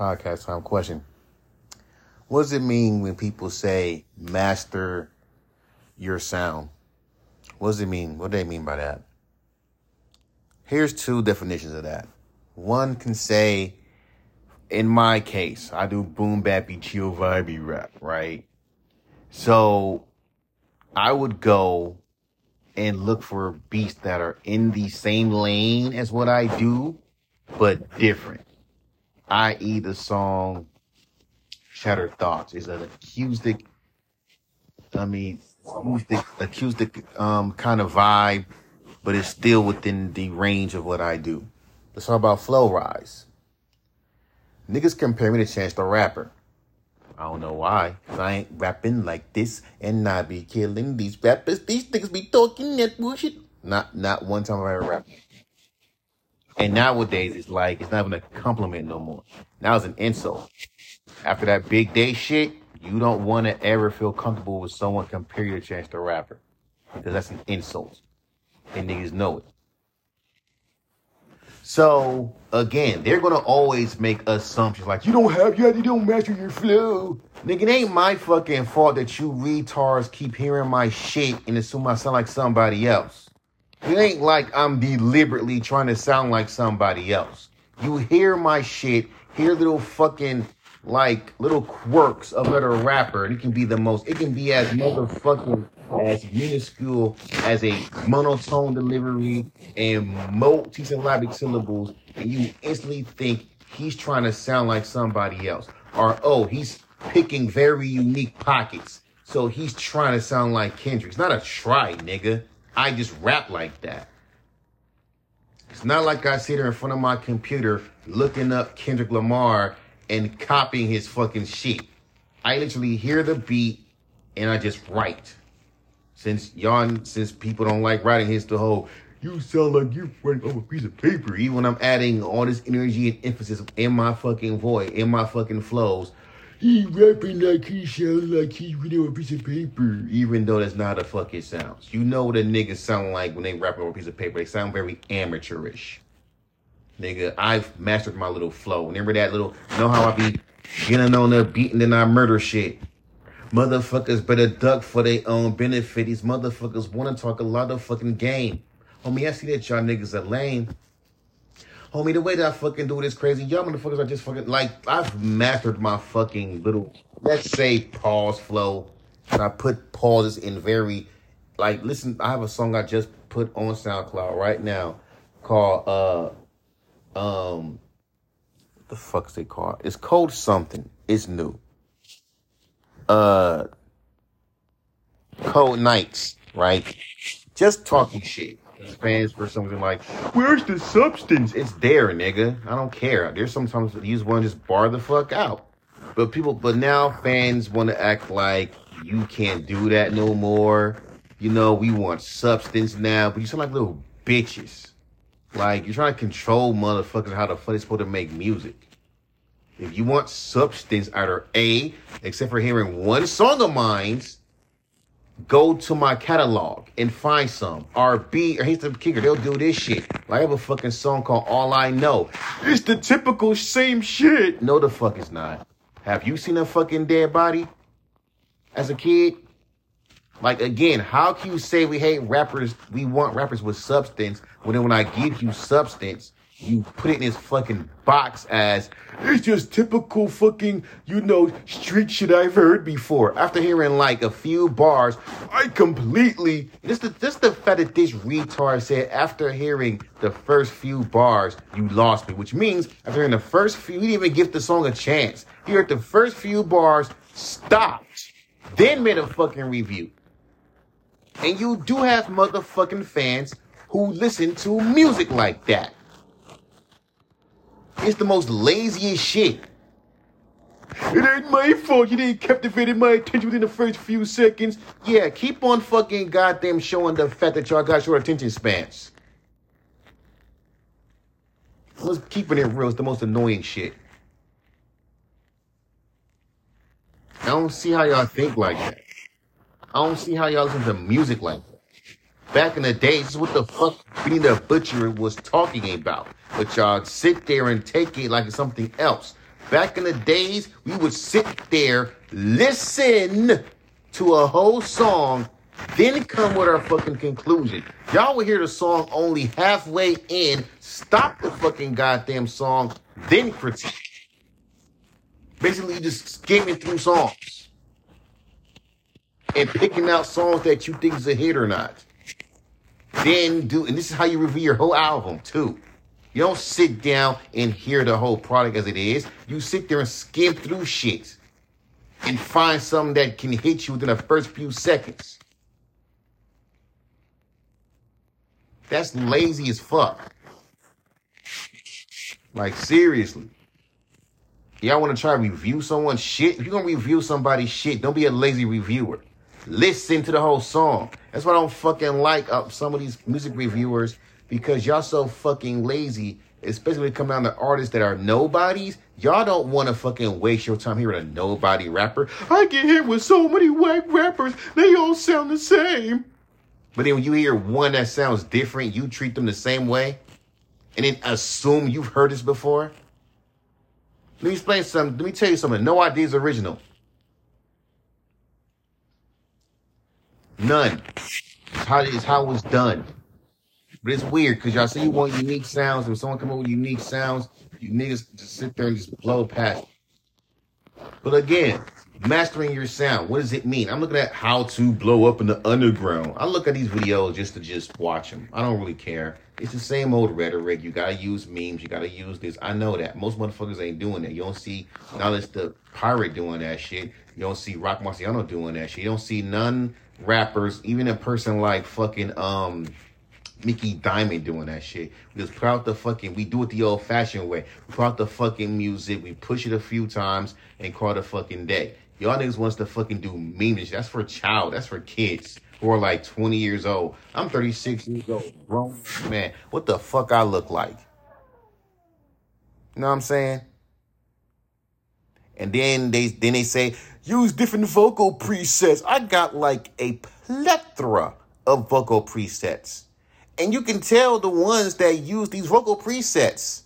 podcast time question. What does it mean when people say master your sound? What does it mean? What do they mean by that? Here's two definitions of that. One can say, in my case, I do boom bappy chill vibey rap, right? So I would go and look for beats that are in the same lane as what I do, but different. I.e., the song Shattered Thoughts is an acoustic, I mean, acoustic, acoustic um, kind of vibe, but it's still within the range of what I do. Let's talk about Flow Rise. Niggas compare me to Chance the Rapper. I don't know why. 'cause I ain't rapping like this and I be killing these rappers. These niggas be talking that bullshit. Not not one time I ever rapped. And nowadays it's like it's not even a compliment no more. Now it's an insult. After that big day shit, you don't want to ever feel comfortable with someone compare you to Chance the Rapper. Because that's an insult. And niggas know it. So again, they're gonna always make assumptions like you don't have you you don't master your flow. Nigga, it ain't my fucking fault that you retards keep hearing my shit and assume I sound like somebody else. It ain't like I'm deliberately trying to sound like somebody else. You hear my shit, hear little fucking like little quirks of another rapper, and it can be the most, it can be as motherfucking as minuscule as a monotone delivery and multi-syllabic syllables, and you instantly think he's trying to sound like somebody else. Or oh, he's picking very unique pockets. So he's trying to sound like Kendrick. It's not a try, nigga. I just rap like that. It's not like I sit here in front of my computer looking up Kendrick Lamar and copying his fucking shit. I literally hear the beat and I just write. Since y'all, since people don't like writing, here's the whole, you sound like you're writing on a piece of paper. Even when I'm adding all this energy and emphasis in my fucking voice, in my fucking flows, he rapping like he sounds like he's reading a piece of paper. Mm, even though that's not the fuck it sounds. You know what a nigga sound like when they rapping on a piece of paper. They sound very amateurish. Nigga, I've mastered my little flow. Remember that little, know how I be getting on the beat and then I murder shit. Motherfuckers better duck for their own benefit. These motherfuckers want to talk a lot of fucking game. Homie, I see that y'all niggas are lame. Homie, the way that I fucking do it is crazy. Y'all motherfuckers are just fucking like I've mastered my fucking little let's say pause flow. And I put pauses in very like listen, I have a song I just put on SoundCloud right now called uh um what the fuck's it called? It's called something. It's new. Uh Cold Nights, right? Just talking shit. Fans for something like, where's the substance? It's there, nigga. I don't care. There's sometimes you just want to just bar the fuck out. But people, but now fans want to act like you can't do that no more. You know, we want substance now, but you sound like little bitches. Like you're trying to control motherfuckers how the fuck they supposed to make music. If you want substance, either A, except for hearing one song of mine's, go to my catalog and find some. Or B, or here's the kicker, they'll do this shit. Like I have a fucking song called All I Know. It's the typical same shit. No, the fuck it's not. Have you seen a fucking dead body as a kid? Like again, how can you say we hate rappers? We want rappers with substance when then when I give you substance, you put it in this fucking box as it's just typical fucking you know street shit I've heard before. After hearing like a few bars, I completely this the this the fact that this retard said after hearing the first few bars, you lost me, which means after hearing the first few, you didn't even give the song a chance. He heard the first few bars, stopped, then made a fucking review. And you do have motherfucking fans who listen to music like that. It's the most laziest shit. It ain't my fault you didn't captivate my attention within the first few seconds. Yeah, keep on fucking goddamn showing the fact that y'all got short attention spans. Let's keeping it real. It's the most annoying shit. I don't see how y'all think like that. I don't see how y'all listen to music like that. Back in the day, this is what the fuck Benny the Butcher was talking about. But y'all sit there and take it like it's something else. Back in the days, we would sit there, listen to a whole song, then come with our fucking conclusion. Y'all would hear the song only halfway in, stop the fucking goddamn song, then critique. Basically, you just skimming through songs and picking out songs that you think is a hit or not. Then do, and this is how you review your whole album too. You don't sit down and hear the whole product as it is. You sit there and skim through shit and find something that can hit you within the first few seconds. That's lazy as fuck. Like seriously. Y'all want to try to review someone's shit? If you're gonna review somebody's shit, don't be a lazy reviewer. Listen to the whole song. That's why I don't fucking like uh, some of these music reviewers because y'all so fucking lazy, especially when it comes to artists that are nobodies. Y'all don't want to fucking waste your time hearing a nobody rapper. I get hit with so many whack rappers, they all sound the same. But then when you hear one that sounds different, you treat them the same way and then assume you've heard this before. Let me explain something. Let me tell you something. No ideas original. None. How, it's how it was done. But it's weird because y'all say you want unique sounds. If someone come up with unique sounds, you niggas just sit there and just blow past. But again, mastering your sound. What does it mean? I'm looking at how to blow up in the underground. I look at these videos just to just watch them. I don't really care. It's the same old rhetoric. You gotta use memes. You gotta use this. I know that most motherfuckers ain't doing that. You don't see now it's the pirate doing that shit. You don't see Roc Marciano doing that shit. You don't see none rappers, even a person like fucking um Mickey Diamond doing that shit. We just put out the fucking, we do it the old fashioned way. We put out the fucking music, we push it a few times and call it a fucking day. Y'all niggas wants to fucking do memes. That's for a child. That's for kids who are like 20 years old. I'm 36 years old. Man. What the fuck I look like? You know what I'm saying? And then they then they say use different vocal presets. I got like a plethora of vocal presets. And you can tell the ones that use these vocal presets.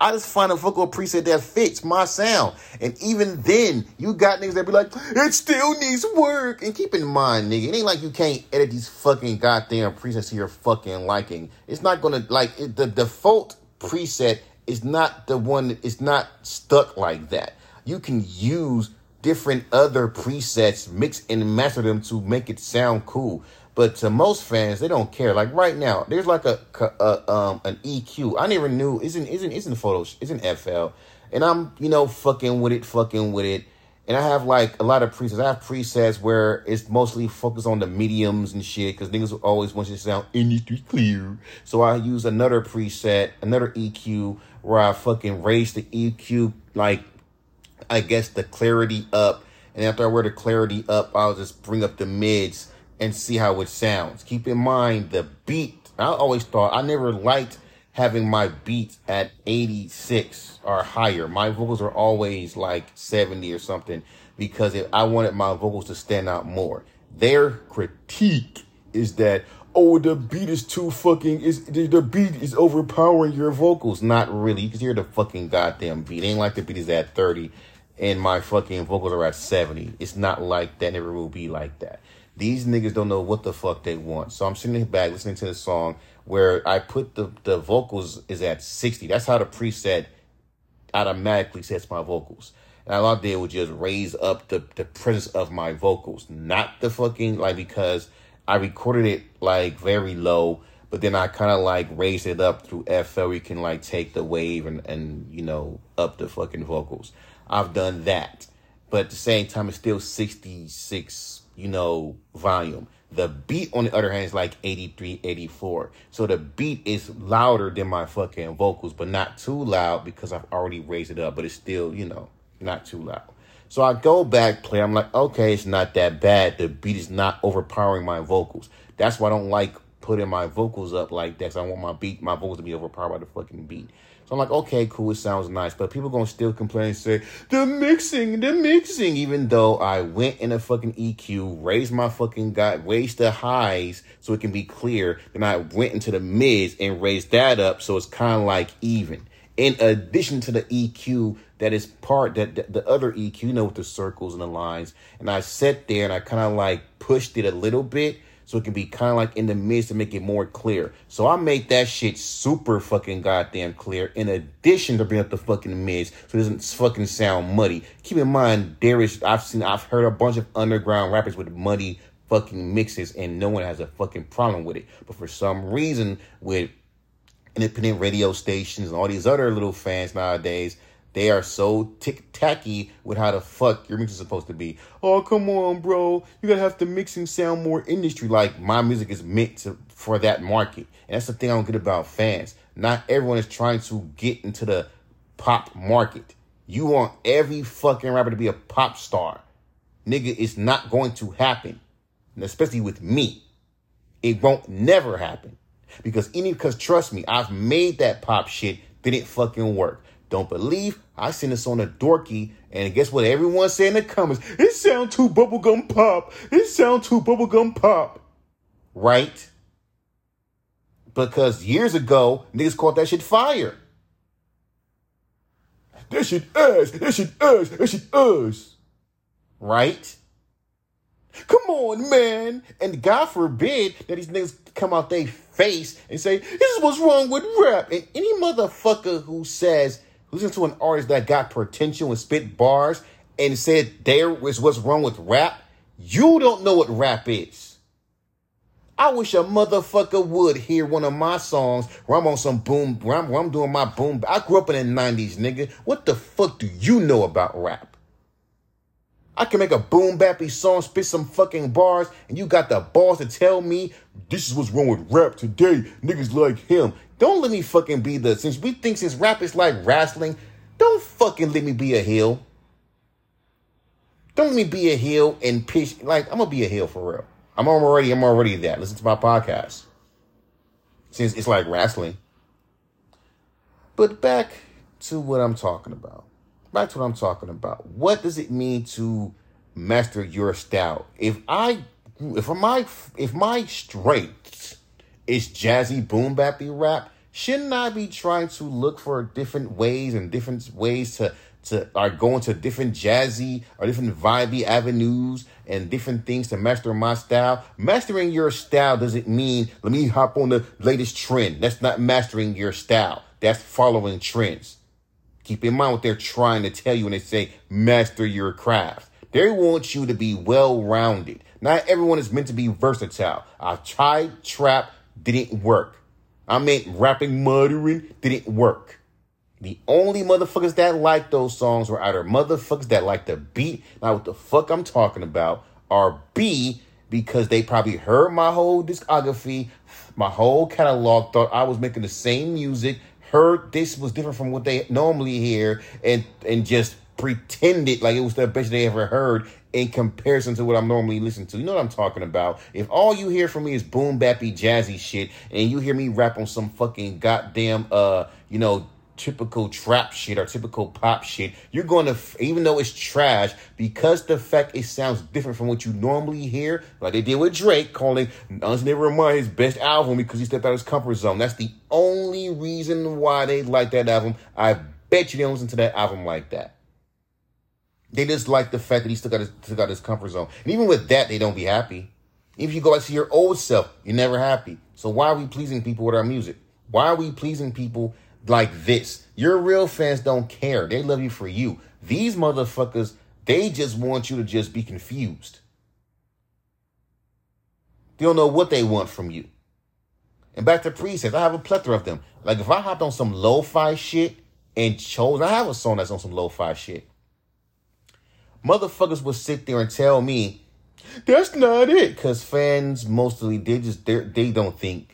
I just find a vocal preset that fits my sound. And even then, you got niggas that be like, it still needs work. And keep in mind, nigga, it ain't like you can't edit these fucking goddamn presets to your fucking liking. It's not gonna, like, it, the default preset is not the one, it's not stuck like that. You can use different other presets, mix and master them to make it sound cool. But to most fans, they don't care. Like right now, there's like a, a um an EQ. I never knew isn't isn't isn't photos isn't FL, and I'm you know fucking with it, fucking with it. And I have like a lot of presets. I have presets where it's mostly focused on the mediums and shit because niggas always want you to sound industry clear. So I use another preset, another EQ where I fucking raise the EQ like I guess the clarity up. And after I wear the clarity up, I'll just bring up the mids and see how it sounds. Keep in mind the beat. I always thought I never liked having my beats at 86 or higher. My vocals are always like 70 or something because if I wanted my vocals to stand out more. Their critique is that oh the beat is too fucking is the beat is overpowering your vocals. Not really. You can hear the fucking goddamn beat. It ain't like the beat is at 30 and my fucking vocals are at 70. It's not like that. Never will be like that. These niggas don't know what the fuck they want. So I'm sitting back listening to the song where I put the, the vocals is at 60. That's how the preset automatically sets my vocals. And all I did was just raise up the, the presence of my vocals, not the fucking, like, because I recorded it, like, very low, but then I kind of, like, raised it up through FL. You can, like, take the wave and, and, you know, up the fucking vocals. I've done that. But at the same time, it's still 66 you know, volume. The beat, on the other hand, is like 83, 84. So the beat is louder than my fucking vocals, but not too loud because I've already raised it up, but it's still, you know, not too loud. So I go back, play. I'm like, okay, it's not that bad. The beat is not overpowering my vocals. That's why I don't like putting my vocals up like that. Cause I want my beat, my vocals to be overpowered by the fucking beat. So I'm like, okay, cool, it sounds nice. But people gonna still complain and say, the mixing, the mixing, even though I went in a fucking EQ, raised my fucking got raised the highs so it can be clear. Then I went into the mids and raised that up so it's kind of like even. In addition to the EQ that is part that, that the other EQ, you know, with the circles and the lines. And I sat there and I kind of like pushed it a little bit so it can be kind of like in the midst to make it more clear. So I made that shit super fucking goddamn clear. In addition to bring up the fucking mids, so it doesn't fucking sound muddy. Keep in mind, there is I've seen I've heard a bunch of underground rappers with muddy fucking mixes, and no one has a fucking problem with it. But for some reason, with independent radio stations and all these other little fans nowadays, they are so tick tacky with how the fuck your music is supposed to be. Oh, come on, bro. You gotta have the mixing sound more industry. Like my music is meant to for that market. And that's the thing I don't get about fans. Not everyone is trying to get into the pop market. You want every fucking rapper to be a pop star. Nigga, it's not going to happen. And especially with me. It won't never happen. Because any because trust me, I've made that pop shit, didn't fucking work. Don't believe? I seen this on a dorky, and guess what? Everyone say in the comments, it sound too bubblegum pop. It sound too bubblegum pop. Right? Because years ago, niggas called that shit fire. That shit ass, that shit ass, that shit ass. Right? Come on, man. And God forbid that these niggas come out they face and say, this is what's wrong with rap. And any motherfucker who says listen to an artist that got potential and spit bars and said there is what's wrong with rap, you don't know what rap is. I wish a motherfucker would hear one of my songs where I'm on some boom, where I'm, where I'm doing my boom. I grew up in the 90s, nigga. What the fuck do you know about rap? I can make a boom bappy song, spit some fucking bars, and you got the balls to tell me this is what's wrong with rap today. Niggas like him. Don't let me fucking be the since we think since rap is like wrestling, don't fucking let me be a heel. Don't let me be a heel and pitch like I'm gonna be a heel for real. I'm already I'm already that. Listen to my podcast. Since it's like wrestling. But back to what I'm talking about. To what I'm talking about. What does it mean to master your style? If I if my if my strength is jazzy boom bappy rap, shouldn't I be trying to look for different ways and different ways to to are going to different jazzy or different vibey avenues and different things to master my style. Mastering your style doesn't mean let me hop on the latest trend. That's not mastering your style. That's following trends. Keep in mind what they're trying to tell you when they say master your craft. They want you to be well rounded. Not everyone is meant to be versatile. I tried trap, didn't work. I meant rapping, muttering, didn't work. The only motherfuckers that like those songs were either motherfuckers that like the beat, not what the fuck I'm talking about, or B, because they probably heard my whole discography, my whole catalog, thought I was making the same music, heard this was different from what they normally hear, and and just pretended like it was the best they ever heard in comparison to what I'm normally listening to. You know what I'm talking about. If all you hear from me is boom bappy jazzy shit and you hear me rap on some fucking goddamn uh, you know, typical trap shit or typical pop shit, you're going to, even though it's trash, because the fact it sounds different from what you normally hear, like they did with Drake, calling Never Mind his best album because he stepped out of his comfort zone. That's the only reason why they like that album. I bet you they don't listen to that album like that. They just like the fact that he still got his, got his comfort zone. And even with that, they don't be happy. If you go back to your old self, you're never happy. So why are we pleasing people with our music? Why are we pleasing people like this? Your real fans don't care. They love you for you. These motherfuckers, they just want you to just be confused. They don't know what they want from you. And back to presets, I have a plethora of them. Like if I hopped on some lo-fi shit and chose, I have a song that's on some lo-fi shit motherfuckers would sit there and tell me that's not it because fans mostly they just they don't think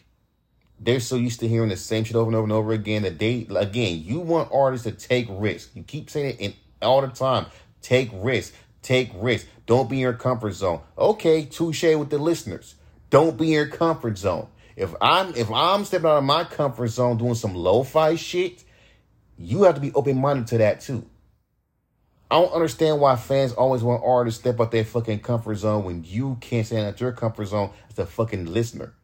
they're so used to hearing the same shit over and over and over again that they again you want artists to take risks. You keep saying it in all the time. Take risks. Take risks. Don't be in your comfort zone. Okay touche with the listeners. Don't be in your comfort zone. If i'm if i'm stepping out of my comfort zone doing some lo-fi shit you have to be open-minded to that too. I don't understand why fans always want artists to step out their fucking comfort zone when you can't stand out your comfort zone as a fucking listener.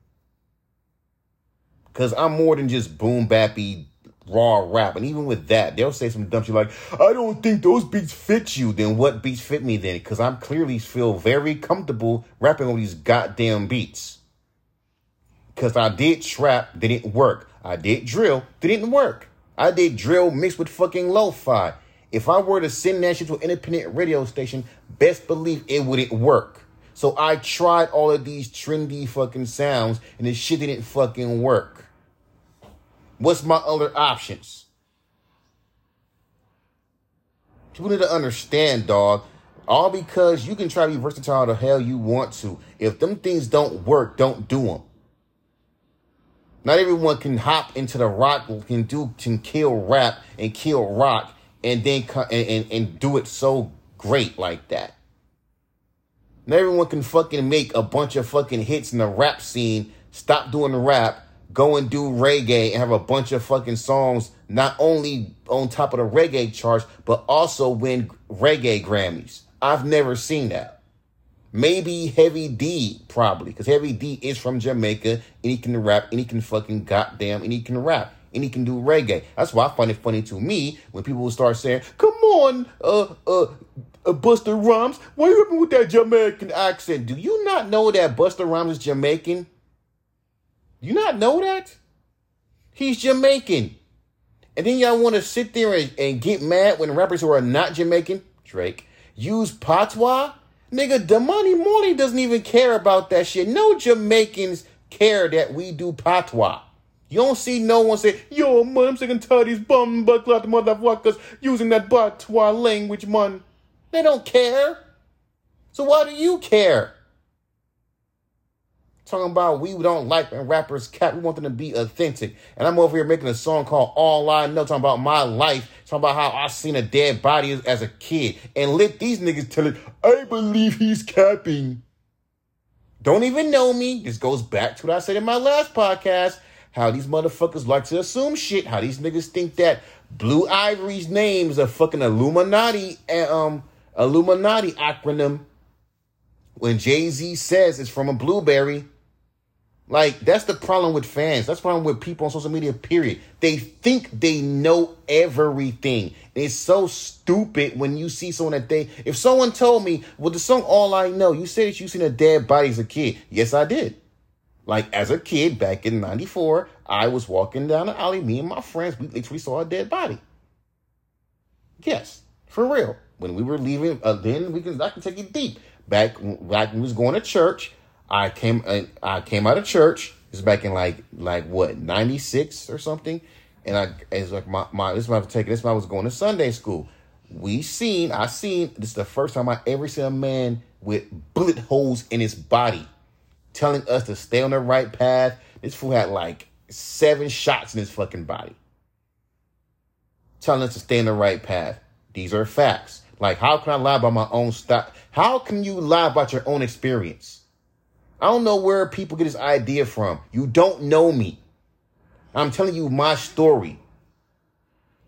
Cause I'm more than just boom bappy raw rap. And even with that, they'll say some dumb shit like, I don't think those beats fit you. Then what beats fit me then? Because I'm clearly feel very comfortable rapping on these goddamn beats. Because I did trap, didn't work. I did drill, didn't work. I did drill mixed with fucking lo-fi. If I were to send that shit to an independent radio station, best believe it wouldn't work. So I tried all of these trendy fucking sounds and this shit didn't fucking work. What's my other options? People need to understand, dog. All because you can try to be versatile the hell you want to. If them things don't work, don't do them. Not everyone can hop into the rock, can do, can kill rap and kill rock, and then and, and, and do it so great like that. Not everyone can fucking make a bunch of fucking hits in the rap scene, stop doing the rap, go and do reggae and have a bunch of fucking songs not only on top of the reggae charts, but also win reggae Grammys. I've never seen that. Maybe Heavy D, probably, because Heavy D is from Jamaica and he can rap and he can fucking goddamn and he can rap and he can do reggae. That's why I find it funny to me when people will start saying, "Come on, uh, uh, uh Busta Rhymes, why you with that Jamaican accent? Do you not know that Busta Rhymes is Jamaican?" You not know that? He's Jamaican. And then y'all want to sit there and, and, get mad when rappers who are not Jamaican, Drake, use patois? Nigga, Damian Marley doesn't even care about that shit. No Jamaicans care that we do patois. You don't see no one say, yo, man, I'm sick and tired of these bum butt motherfuckers using that patois language, man. They don't care. So why do you care? Talking about we don't like when rappers cap. We want them to be authentic. And I'm over here making a song called All I Know, talking about my life, talking about how I seen a dead body as, a kid. And let these niggas tell it, I believe he's capping. Don't even know me. This goes back to what I said in my last podcast. How these motherfuckers like to assume shit. How these niggas think that Blue Ivory's name is a fucking Illuminati um Illuminati acronym. When Jay Z says it's from a blueberry, like that's the problem with fans. That's the problem with people on social media. Period. They think they know everything. It's so stupid when you see someone that they. If someone told me, "Well, the song All I Know," you said that you seen a dead body as a kid. Yes, I did. Like as a kid back in '94, I was walking down the alley. Me and my friends, we literally saw a dead body. Yes, for real. When we were leaving, uh, then we can I can take it deep. Back back when we was going to church I came I came out of church. It's back in like like what ninety six or something, and I it's like my my this is my take this. I was going to Sunday school. We seen I seen this is the first time I ever seen a man with bullet holes in his body, telling us to stay on the right path. This fool had like seven shots in his fucking body, telling us to stay on the right path. These are facts. Like, how can I lie about my own stuff? How can you lie about your own experience? I don't know where people get this idea from. You don't know me. I'm telling you my story.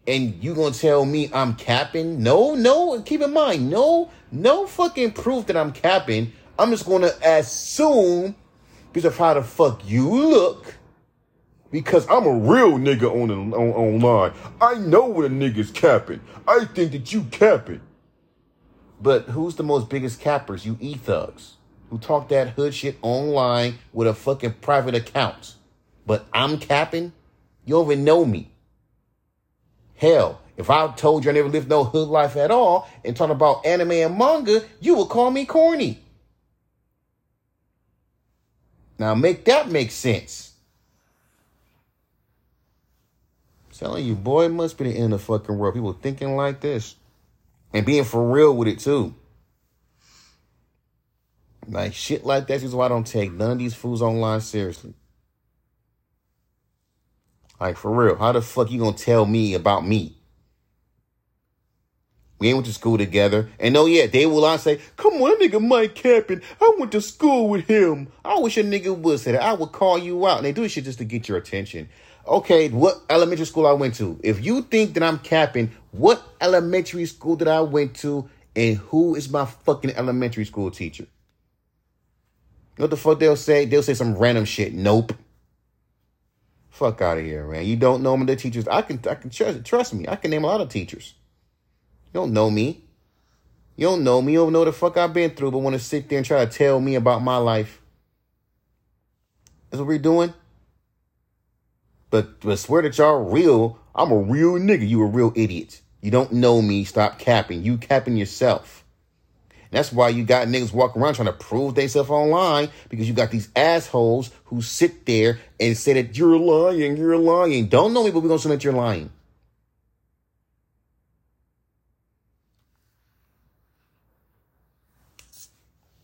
And you gonna tell me I'm capping? No, no, keep in mind, no, no fucking proof that I'm capping. I'm just gonna assume because of how the fuck you look. Because I'm a real nigga on, on online. I know when a nigga's capping. I think that you capping. But who's the most biggest cappers? You e thugs who talk that hood shit online with a fucking private account. But I'm capping? You don't even know me. Hell, if I told you I never lived no hood life at all and talk about anime and manga, you would call me corny. Now make that make sense. Telling you, boy, it must be the end of the fucking world. People thinking like this. And being for real with it too. Like shit like that is why I don't take none of these fools online seriously. Like for real, how the fuck you gonna tell me about me? We ain't went to school together. And oh yeah, they will I say, come on, nigga Mike Capping. I went to school with him. I wish a nigga would say that. I would call you out. And they do this shit just to get your attention. Okay, what elementary school I went to? If you think that I'm capping, what elementary school did I went to and who is my fucking elementary school teacher? You know what the fuck they'll say? They'll say some random shit. Nope. Fuck out of here, man. You don't know the teachers. I can, I can trust, trust me. I can name a lot of teachers. You don't know me. You don't know me. You don't know the fuck I've been through, but want to sit there and try to tell me about my life. That's what we're doing. But, but swear that y'all real. I'm a real nigga. You a real idiot. You don't know me. Stop capping. You capping yourself. That's why you got niggas walking around trying to prove themselves online because you got these assholes who sit there and say that you're lying, you're lying. Don't know me, but we're gonna submit that you're lying.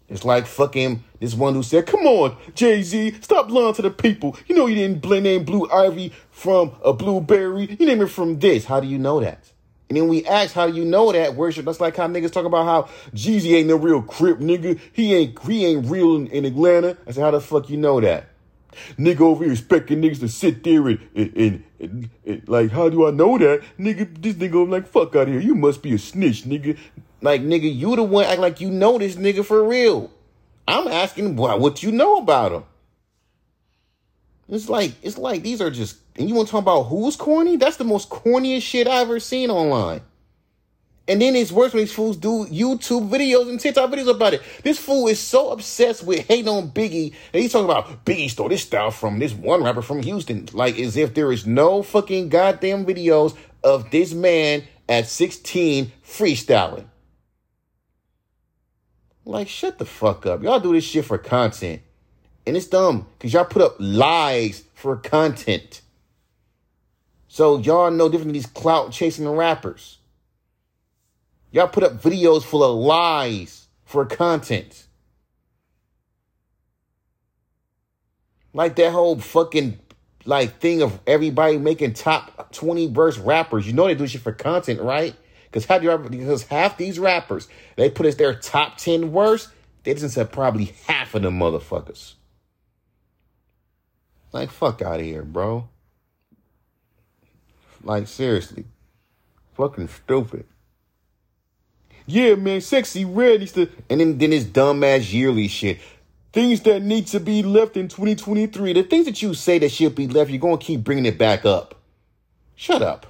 It's like fucking this one who said, "Come on, Jay Z, stop lying to the people. You know you didn't name Blue Ivy from a blueberry. You name it from this. How do you know that?" And then we ask, how you know that? Worship. That's like how niggas talk about how Jeezy ain't no real crip nigga. He ain't he ain't real in, in Atlanta. I said, how the fuck you know that? Nigga over here expecting niggas to sit there and, and, and, and, like, how do I know that? Nigga, this nigga, I'm like, fuck out of here. You must be a snitch, nigga. Like, nigga, you the one act like you know this nigga for real. I'm asking what, what you know about him. It's like it's like these are just and you want to talk about who's corny? That's the most corniest shit I ever seen online. And then it's worse when these fools do YouTube videos and TikTok videos about it. This fool is so obsessed with hating on Biggie that he's talking about Biggie stole this style from this one rapper from Houston. Like as if there is no fucking goddamn videos of this man at 16 freestyling. Like, shut the fuck up. Y'all do this shit for content. And it's dumb because y'all put up lies for content. So y'all know different than these clout chasing rappers. Y'all put up videos full of lies for content. Like that whole fucking like thing of everybody making top 20 verse rappers. You know they do shit for content, right? Because half, half these rappers, they put as their top 10 worst, they just said probably half of them motherfuckers. Like, fuck out of here, bro. Like, seriously. Fucking stupid. Yeah, man, Sexyy Red needs to. And then, then this dumbass yearly shit. Things that need to be left in 2023. The things that you say that should be left, you're going to keep bringing it back up. Shut up.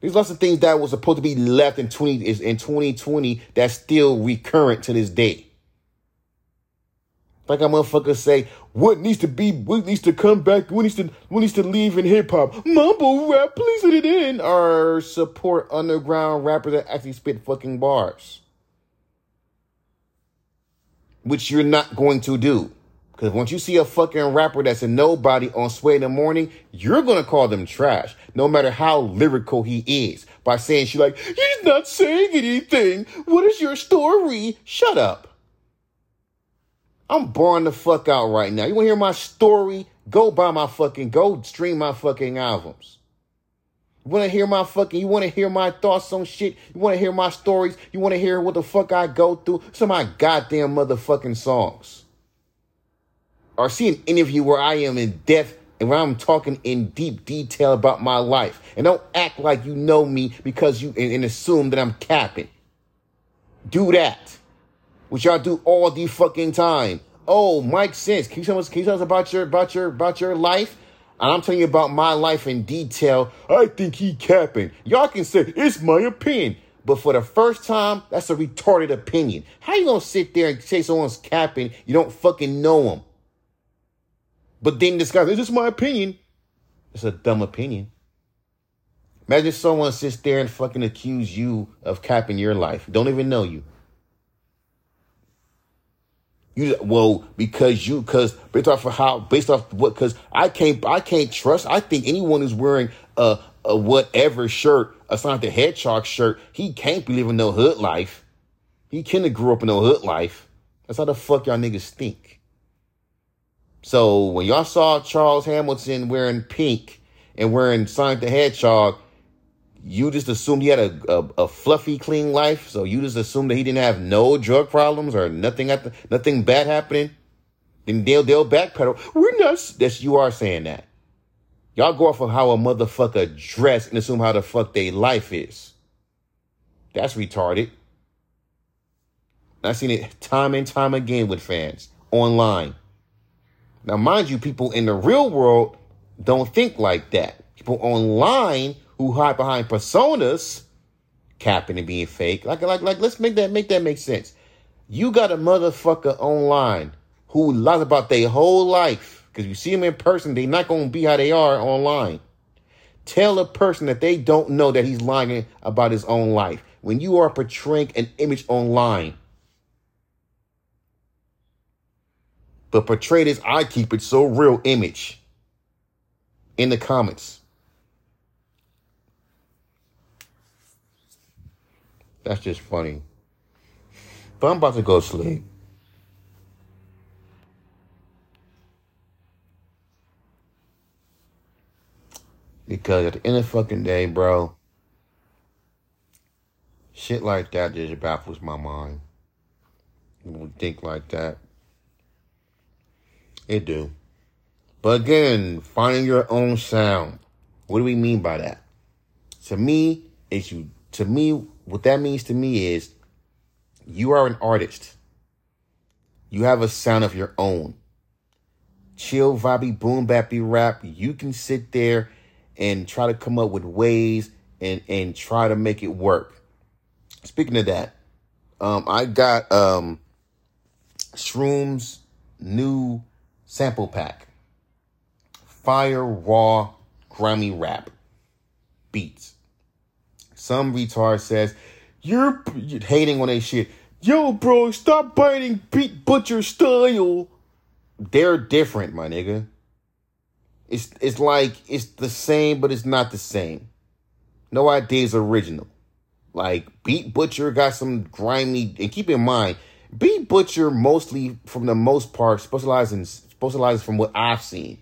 There's lots of things that was supposed to be left in 20 is in 2020 that's still recurrent to this day. Like a motherfucker say, what needs to be, what needs to come back, what needs to, what needs to leave in hip hop? Mumble rap, please let it in. Or support underground rappers that actually spit fucking bars. Which you're not going to do. Because once you see a fucking rapper that's a nobody on Sway in the Morning, you're going to call them trash, no matter how lyrical he is. By saying, she like, he's not saying anything. What is your story? Shut up. I'm boring the fuck out right now. You want to hear my story? Go buy my fucking, go stream my fucking albums. You want to hear my fucking, you want to hear my thoughts on shit? You want to hear my stories? You want to hear what the fuck I go through? Some of my goddamn motherfucking songs. Or see an interview where I am in depth and where I'm talking in deep detail about my life. And don't act like you know me because you, and, and assume that I'm capping. Do that which y'all do all the fucking time. Oh, Mike Sense, can you tell us, can you tell us about your about your about your life? And I'm telling you about my life in detail. I think he capping. Y'all can say it's my opinion. But for the first time, that's a retarded opinion. How you gonna sit there and say someone's capping? You don't fucking know him. But then this guy, this is my opinion. It's a dumb opinion. Imagine someone sits there and fucking accuse you of capping your life. Don't even know you. You well because you because based off of how based off what because I can't I can't trust I think anyone who's wearing a, a whatever shirt a Sonic the Hedgehog shirt he can't be living no hood life. He couldn't grow up in no hood life. That's how the fuck y'all niggas think. So when y'all saw Charles Hamilton wearing pink and wearing Sonic the Hedgehog, you just assumed he had a, a, a, fluffy, clean life. So you just assumed that he didn't have no drug problems or nothing at the, nothing bad happening. Then they'll they'll backpedal. We're not. That's you are saying that. Y'all go off of how a motherfucker dress and assume how the fuck they life is. That's retarded. I've seen it time and time again with fans online. Now, mind you, people in the real world don't think like that. People online who hide behind personas, capping and being fake. Like, like, like, let's make that make that make sense. You got a motherfucker online who lies about their whole life because you see them in person, they not gonna be how they are online. Tell a person that they don't know that he's lying about his own life when you are portraying an image online. But portray this I keep it so real image in the comments. That's just funny. But I'm about to go sleep. Because at the end of the fucking day, bro, shit like that just baffles my mind. When think like that. It do. But again, finding your own sound. What do we mean by that? To me, it's you to me, what that means to me is you are an artist. You have a sound of your own. Chill, vibey, boom, bappy rap. You can sit there and try to come up with ways and and try to make it work. Speaking of that, um, I got um, Shrooms new sample pack. Fire raw grimy rap beats. Some retard says you're, hating on that shit. Yo, bro, stop biting Beat Butcha style. They're different, my nigga. It's it's like it's the same, but it's not the same. No idea is original. Like Beat Butcha got some grimy, and keep in mind, Beat Butcha mostly, from the most part, specializes specializes from what I've seen.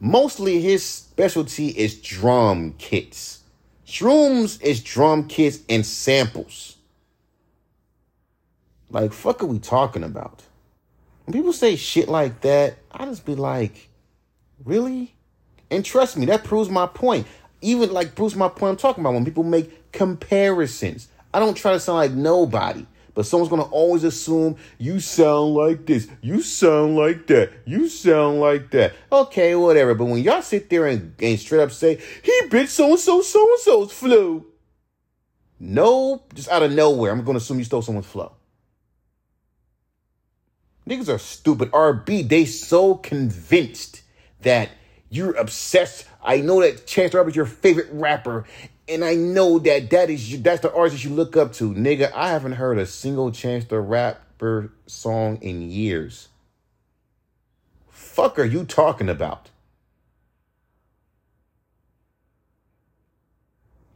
Mostly his specialty is drum kits. Shrooms is drum kits and samples. Like, fuck are we talking about? When people say shit like that, I just be like, Really? And trust me, that proves my point. Even like proves my point I'm talking about when people make comparisons. I don't try to sound like nobody, but someone's gonna always assume you sound like this, you sound like that, you sound like that. Okay, whatever. But when y'all sit there and, and straight up say, he bit so and so, so and so's flow. No, just out of nowhere, I'm gonna assume you stole someone's flow. Niggas are stupid. RB, they so convinced that you're obsessed. I know that Chance is your favorite rapper, and I know that that is that's the artist you look up to, nigga. I haven't heard a single Chance the Rapper song in years. Fuck are you talking about?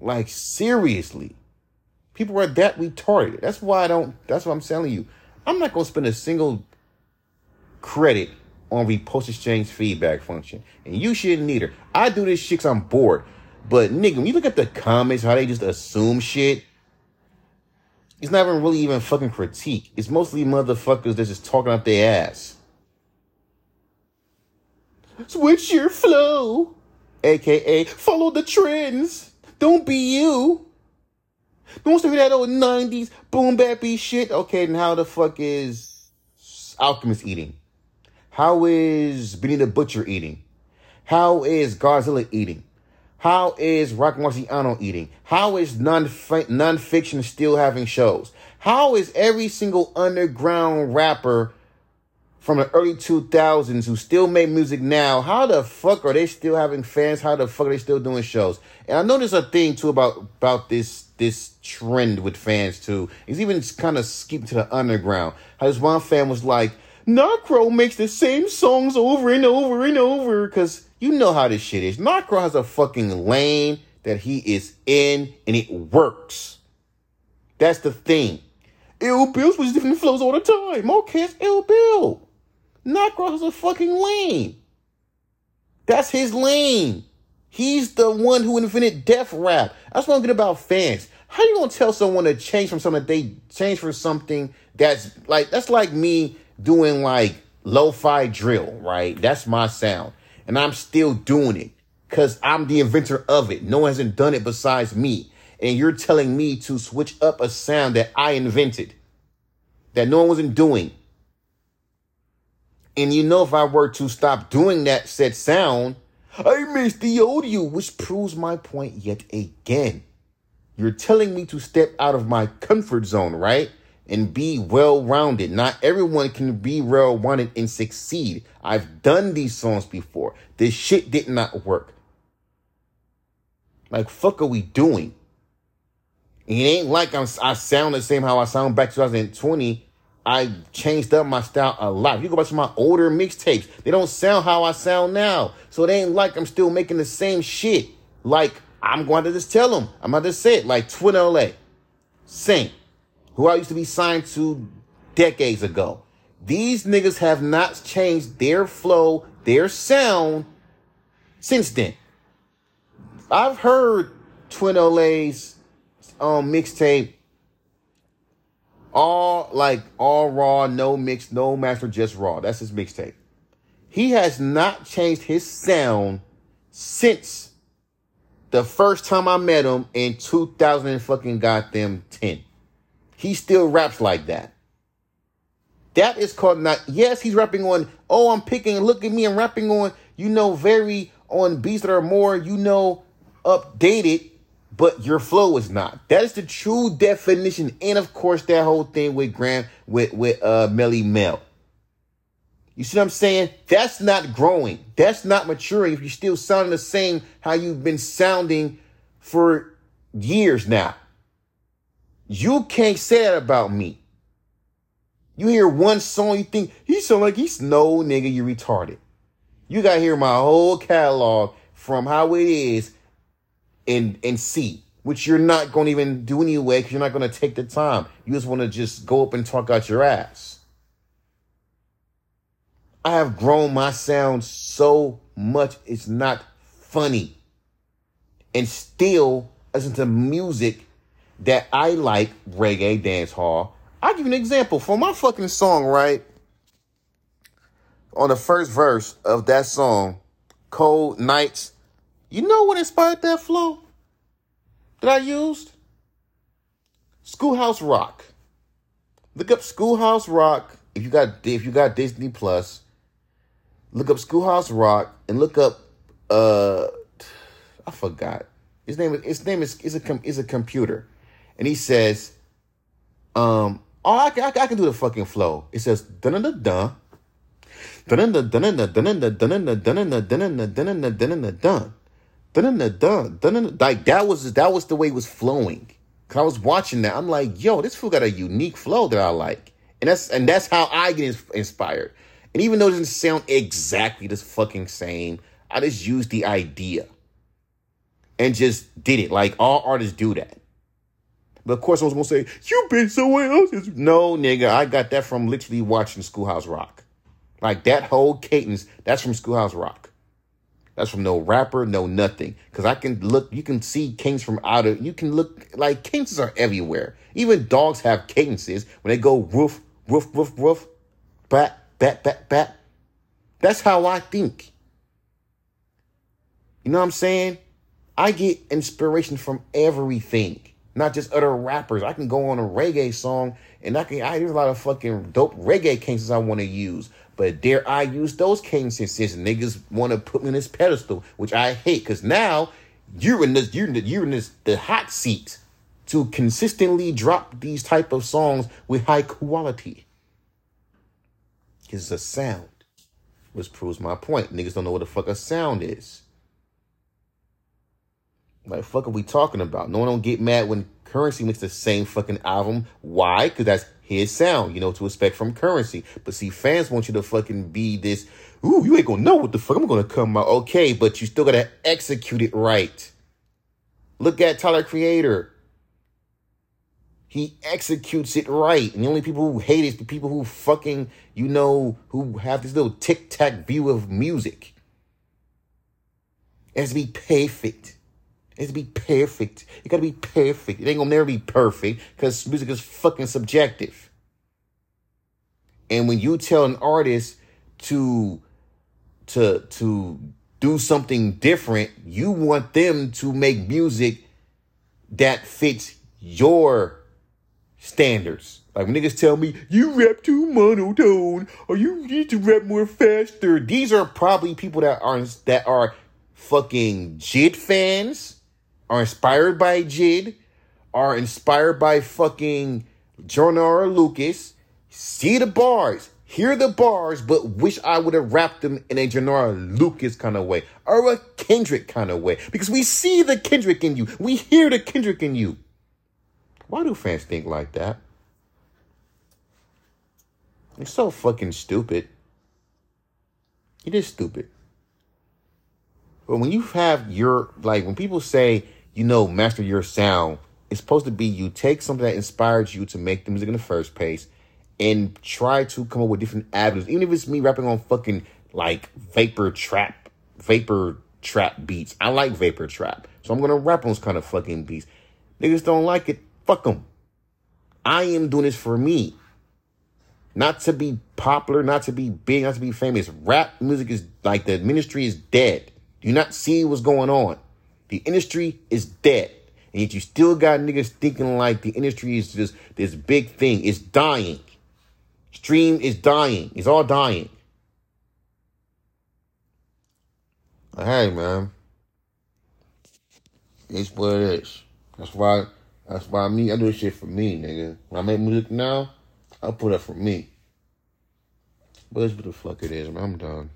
Like seriously, people are that retarded. That's why I don't. That's what I'm telling you. I'm not gonna spend a single credit on repost exchange feedback function. And you shouldn't either. I do this shit because I'm bored. But nigga, when you look at the comments, how they just assume shit, it's not even really even fucking critique. It's mostly motherfuckers that's just talking out their ass. Switch your flow. AKA follow the trends. Don't be you. Don't hear that old 90s boom bappy shit. Okay, then how the fuck is Alchemist eating? How is Benny the Butcher eating? How is Godzilla eating? How is Roc Marciano eating? How is non non-fiction still having shows? How is every single underground rapper from the early 2000s who still make music now, how the fuck are they still having fans? How the fuck are they still doing shows? And I know there's a thing too about about this this trend with fans too. It's even kind of skipping to the underground. How this one fan was like, Necro makes the same songs over and over and over because you know how this shit is. Necro has a fucking lane that he is in and it works. That's the thing. Ill Bill's with different flows all the time. Okay, it's Ill Bill. Necro has a fucking lane. That's his lane. He's the one who invented death rap. That's what I'm getting about fans. How you gonna tell someone to change from something that they change for something that's like that's like me doing like lo-fi drill, right? That's my sound. And I'm still doing it because I'm the inventor of it. No one hasn't done it besides me. And you're telling me to switch up a sound that I invented, that no one wasn't doing. And you know, if I were to stop doing that said sound, I miss the audio, which proves my point yet again. You're telling me to step out of my comfort zone, right? And be well rounded. Not everyone can be well rounded and succeed. I've done these songs before. This shit did not work. Like, fuck are we doing? It ain't like I'm, I sound the same how I sound back 2020. I changed up my style a lot. You go back to my older mixtapes, they don't sound how I sound now. So it ain't like I'm still making the same shit. Like, I'm going to just tell them. I'm going to say it. Like Twin LA, Saint, who I used to be signed to decades ago. These niggas have not changed their flow, their sound since then. I've heard Twin LA's um mixtape all like all raw, no mix, no master, just raw. That's his mixtape. He has not changed his sound since the first time I met him in 2000 and fucking goddamn 10. He still raps like that. That is called not, yes, he's rapping on, oh, I'm picking, look at me, I'm rapping on, you know, very on beats that are more, you know, updated, but your flow is not. That is the true definition. And of course, that whole thing with Graham, with, with, uh, Melle Mel. You see what I'm saying? That's not growing. That's not maturing if you're still sounding the same how you've been sounding for years now. You can't say that about me. You hear one song, you think he sound like he's no nigga, you retarded. You gotta hear my whole catalog from how it is and and see, which you're not gonna even do anyway because you're not gonna take the time. You just wanna just go up and talk out your ass. I have grown my sound so much it's not funny. And still listen to music that I like, reggae, dance hall. I'll give you an example. For my fucking song, right? On the first verse of that song, Cold Nights, you know what inspired that flow that I used? Schoolhouse Rock. Look up Schoolhouse Rock if you got if you got Disney Plus look up Schoolhouse Rock and look up uh I forgot his name. Is, his name is is a is a computer, and he says, um, oh I, I, I can do the fucking flow. It says dun dun dun dun. Dun dun dun dun dun dun dun dun dun dun dun dun dun dun dun dun like that was that was the way it was flowing. Cause I was watching that, I'm like, yo, this fool got a unique flow that I like, and that's and that's how I get inspired. And even though it doesn't sound exactly the fucking same, I just used the idea and just did it. Like all artists do that. But of course, I was gonna say, You've been somewhere else. No, nigga, I got that from literally watching Schoolhouse Rock. Like that whole cadence, that's from Schoolhouse Rock. That's from no rapper, no nothing. Cause I can look, you can see kings from out of, you can look like cadences are everywhere. Even dogs have cadences when they go roof, roof, roof, roof, bat, bat, bat, bat. That's how I think. You know what I'm saying? I get inspiration from everything, not just other rappers. I can go on a reggae song and I can, I, there's a lot of fucking dope reggae cases I want to use. But dare I use those cadences since niggas want to put me in this pedestal, which I hate because now you're in this, you're in, the, you're in this, the hot seat to consistently drop these type of songs with high quality is a sound. Which proves my point. Niggas don't know what the fuck a sound is. Like, fuck are we talking about? No one don't get mad when Curren$y makes the same fucking album. Why? Because that's his sound, you know, to expect from Curren$y. But see, fans want you to fucking be this, ooh, you ain't gonna know what the fuck I'm gonna come out. Okay, but you still gotta execute it right. Look at Tyler Creator. He executes it right. And the only people who hate is the people who fucking, you know, who have this little tic tac view of music. It has to be perfect. It has to be perfect. It gotta be perfect. It ain't gonna never be perfect because music is fucking subjective. And when you tell an artist to to to do something different, you want them to make music that fits your standards. Like when niggas tell me you rap too monotone or you need to rap more faster. These are probably people that are that are fucking JID fans, are inspired by JID, are inspired by fucking Joyner Lucas, see the bars, hear the bars, but wish I would have rapped them in a Joyner Lucas kind of way or a Kendrick kind of way. Because we see the Kendrick in you. We hear the Kendrick in you. Why do fans think like that? It's so fucking stupid. It is stupid. But when you have your, like, when people say, you know, master your sound, it's supposed to be you take something that inspired you to make the music in the first place and try to come up with different avenues. Even if it's me rapping on fucking, like, vapor trap, vapor trap beats. I like vapor trap. So I'm to rap on those kind of fucking beats. Niggas don't like it. Fuck them. I am doing this for me. Not to be popular, not to be big, not to be famous. Rap music is like the ministry is dead. Do you not see what's going on? The industry is dead. And yet you still got niggas thinking like the industry is just this big thing. It's dying. Stream is dying. It's all dying. Hey man. It's what it is. That's why that's why me I do this shit for me, nigga. When I make music now, I put up for me. But that's what the fuck it is, man. I'm done.